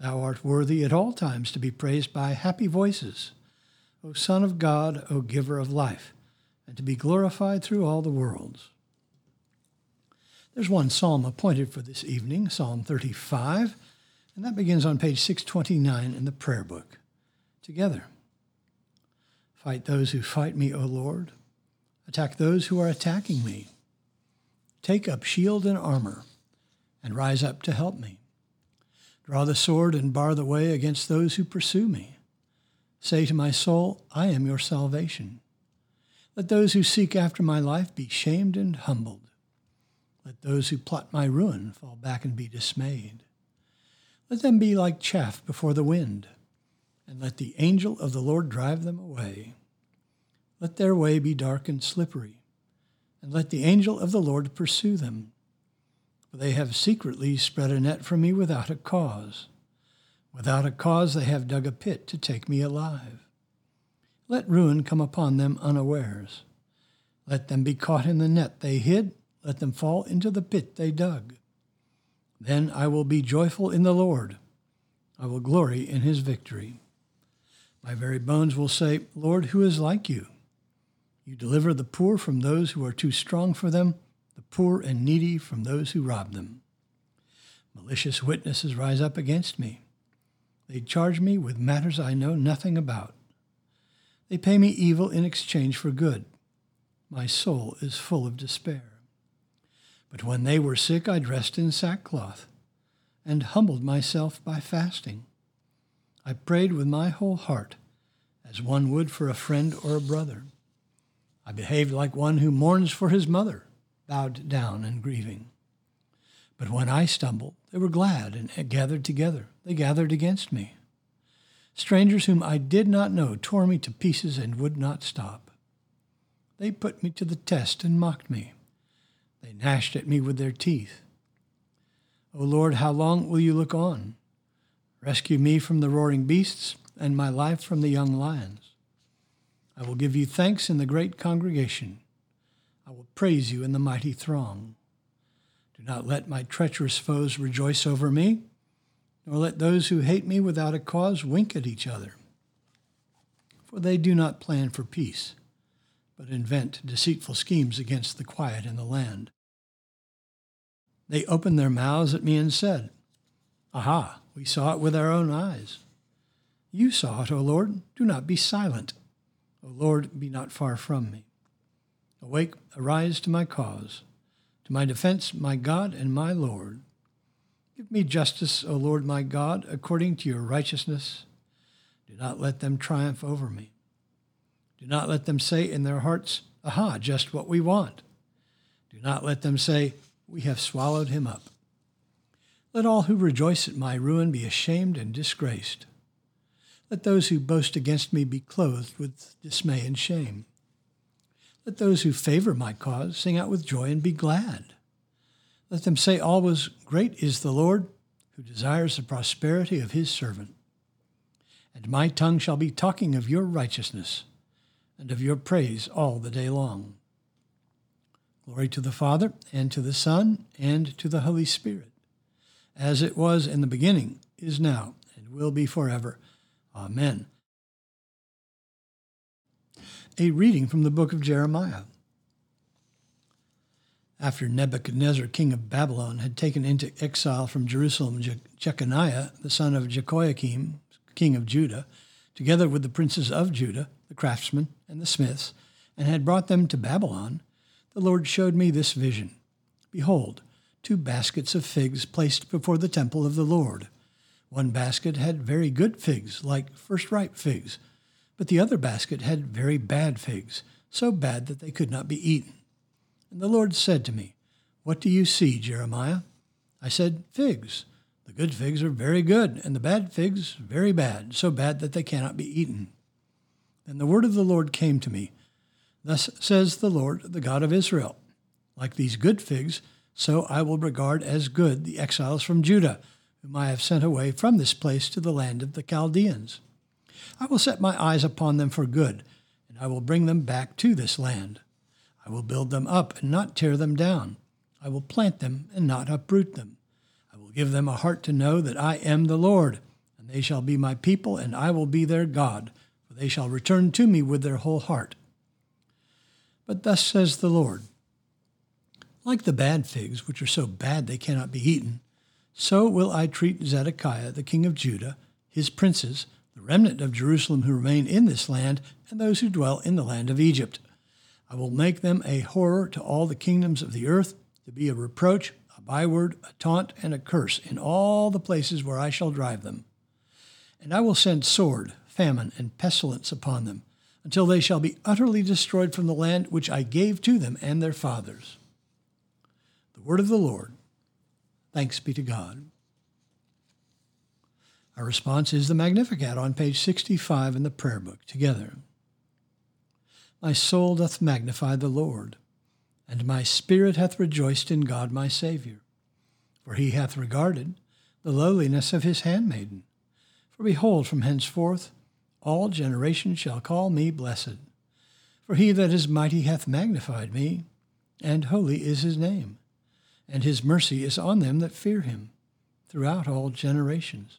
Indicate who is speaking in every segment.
Speaker 1: Thou art worthy at all times to be praised by happy voices, O Son of God, O Giver of life, and to be glorified through all the worlds. There's one psalm appointed for this evening, Psalm 35, and that begins on page 629 in the prayer book. Together. Fight those who fight me, O Lord. Attack those who are attacking me. Take up shield and armor, and rise up to help me. Draw the sword and bar the way against those who pursue me. Say to my soul, I am your salvation. Let those who seek after my life be shamed and humbled. Let those who plot my ruin fall back and be dismayed. Let them be like chaff before the wind, and let the angel of the Lord drive them away. Let their way be dark and slippery, and let the angel of the Lord pursue them they have secretly spread a net for me without a cause. Without a cause they have dug a pit to take me alive. Let ruin come upon them unawares. Let them be caught in the net they hid, let them fall into the pit they dug. Then I will be joyful in the Lord. I will glory in his victory. My very bones will say, Lord, who is like you? You deliver the poor from those who are too strong for them the poor and needy from those who rob them. Malicious witnesses rise up against me. They charge me with matters I know nothing about. They pay me evil in exchange for good. My soul is full of despair. But when they were sick, I dressed in sackcloth and humbled myself by fasting. I prayed with my whole heart, as one would for a friend or a brother. I behaved like one who mourns for his mother bowed down and grieving. But when I stumbled, they were glad and gathered together. They gathered against me. Strangers whom I did not know tore me to pieces and would not stop. They put me to the test and mocked me. They gnashed at me with their teeth. O Lord, how long will you look on? Rescue me from the roaring beasts and my life from the young lions. I will give you thanks in the great congregation. I will praise you in the mighty throng. Do not let my treacherous foes rejoice over me, nor let those who hate me without a cause wink at each other. For they do not plan for peace, but invent deceitful schemes against the quiet in the land. They opened their mouths at me and said, Aha, we saw it with our own eyes. You saw it, O Lord. Do not be silent. O Lord, be not far from me. Awake, arise to my cause, to my defense, my God and my Lord. Give me justice, O Lord my God, according to your righteousness. Do not let them triumph over me. Do not let them say in their hearts, Aha, just what we want. Do not let them say, We have swallowed him up. Let all who rejoice at my ruin be ashamed and disgraced. Let those who boast against me be clothed with dismay and shame. Let those who favor my cause sing out with joy and be glad. Let them say always, Great is the Lord, who desires the prosperity of his servant. And my tongue shall be talking of your righteousness and of your praise all the day long. Glory to the Father, and to the Son, and to the Holy Spirit, as it was in the beginning, is now, and will be forever. Amen a reading from the book of Jeremiah. After Nebuchadnezzar, king of Babylon, had taken into exile from Jerusalem Je- Jeconiah, the son of Jehoiakim, king of Judah, together with the princes of Judah, the craftsmen, and the smiths, and had brought them to Babylon, the Lord showed me this vision. Behold, two baskets of figs placed before the temple of the Lord. One basket had very good figs, like first ripe figs, but the other basket had very bad figs, so bad that they could not be eaten. And the Lord said to me, What do you see, Jeremiah? I said, Figs. The good figs are very good, and the bad figs very bad, so bad that they cannot be eaten. Then the word of the Lord came to me. Thus says the Lord, the God of Israel Like these good figs, so I will regard as good the exiles from Judah, whom I have sent away from this place to the land of the Chaldeans. I will set my eyes upon them for good, and I will bring them back to this land. I will build them up and not tear them down. I will plant them and not uproot them. I will give them a heart to know that I am the Lord, and they shall be my people, and I will be their God, for they shall return to me with their whole heart. But thus says the Lord Like the bad figs, which are so bad they cannot be eaten, so will I treat Zedekiah the king of Judah, his princes, the remnant of Jerusalem who remain in this land, and those who dwell in the land of Egypt. I will make them a horror to all the kingdoms of the earth, to be a reproach, a byword, a taunt, and a curse in all the places where I shall drive them. And I will send sword, famine, and pestilence upon them until they shall be utterly destroyed from the land which I gave to them and their fathers. The word of the Lord. Thanks be to God. Our response is the Magnificat on page 65 in the prayer book, together. My soul doth magnify the Lord, and my spirit hath rejoiced in God my Saviour. For he hath regarded the lowliness of his handmaiden. For behold, from henceforth all generations shall call me blessed. For he that is mighty hath magnified me, and holy is his name. And his mercy is on them that fear him throughout all generations.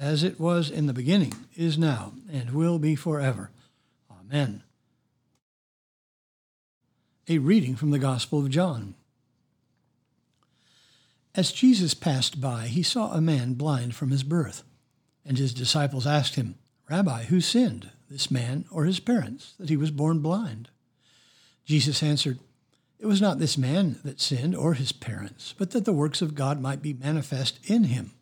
Speaker 1: as it was in the beginning, is now, and will be forever. Amen. A reading from the Gospel of John. As Jesus passed by, he saw a man blind from his birth, and his disciples asked him, Rabbi, who sinned, this man or his parents, that he was born blind? Jesus answered, It was not this man that sinned or his parents, but that the works of God might be manifest in him.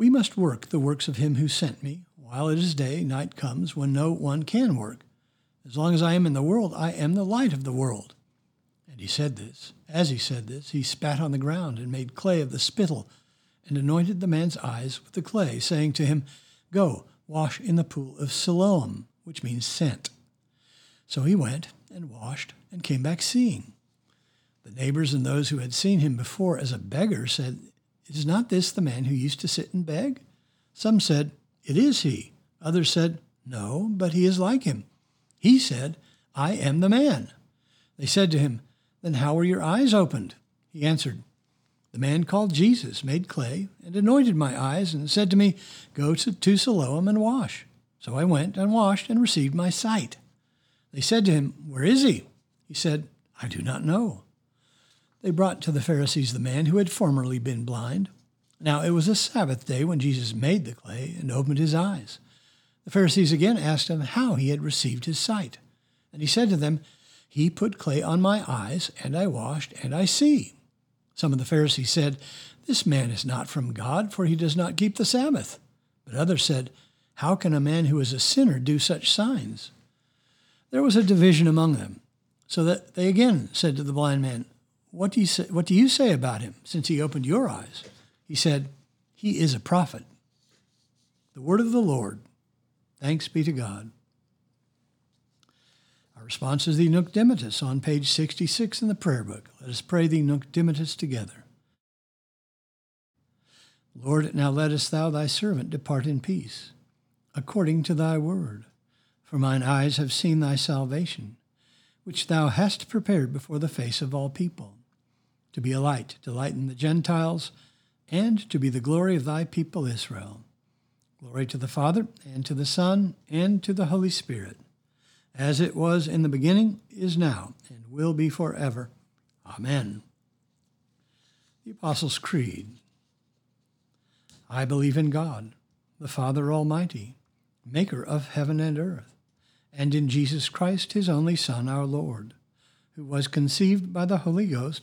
Speaker 1: We must work the works of him who sent me, while it is day, night comes when no one can work. As long as I am in the world, I am the light of the world. And he said this. As he said this, he spat on the ground and made clay of the spittle and anointed the man's eyes with the clay, saying to him, Go, wash in the pool of Siloam, which means sent. So he went and washed and came back seeing. The neighbors and those who had seen him before as a beggar said, Is not this the man who used to sit and beg? Some said, It is he. Others said, No, but he is like him. He said, I am the man. They said to him, Then how were your eyes opened? He answered, the man called Jesus made clay and anointed my eyes and said to me, Go to, to Siloam and wash. So I went and washed and received my sight. They said to him, Where is he? He said, I do not know. They brought to the Pharisees the man who had formerly been blind. Now it was a Sabbath day when Jesus made the clay and opened his eyes. The Pharisees again asked him how he had received his sight. And he said to them, He put clay on my eyes, and I washed, and I see. Some of the Pharisees said, This man is not from God, for he does not keep the Sabbath. But others said, How can a man who is a sinner do such signs? There was a division among them, so that they again said to the blind man, What do you say, what do you say about him, since he opened your eyes? He said, He is a prophet. The word of the Lord. Thanks be to God. Our response is the Nunc Dimittis on page 66 in the prayer book. Let us pray the Nunc Dimittis together. Lord, now lettest thou thy servant depart in peace, according to thy word. For mine eyes have seen thy salvation, which thou hast prepared before the face of all people, to be a light to lighten the Gentiles, and to be the glory of thy people Israel. Glory to the Father, and to the Son, and to the Holy Spirit, as it was in the beginning, is now, and will be forever. Amen. The Apostles' Creed. I believe in God, the Father Almighty, maker of heaven and earth and in Jesus Christ, his only Son, our Lord, who was conceived by the Holy Ghost,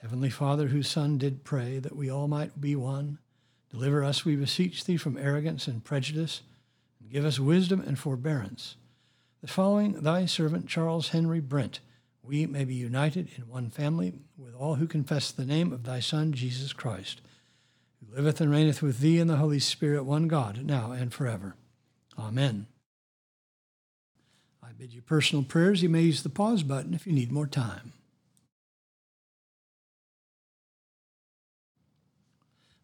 Speaker 1: Heavenly Father, whose Son did pray that we all might be one, deliver us, we beseech thee, from arrogance and prejudice, and give us wisdom and forbearance, that following thy servant Charles Henry Brent, we may be united in one family with all who confess the name of thy Son, Jesus Christ, who liveth and reigneth with thee in the Holy Spirit, one God, now and forever. Amen. I bid you personal prayers. You may use the pause button if you need more time.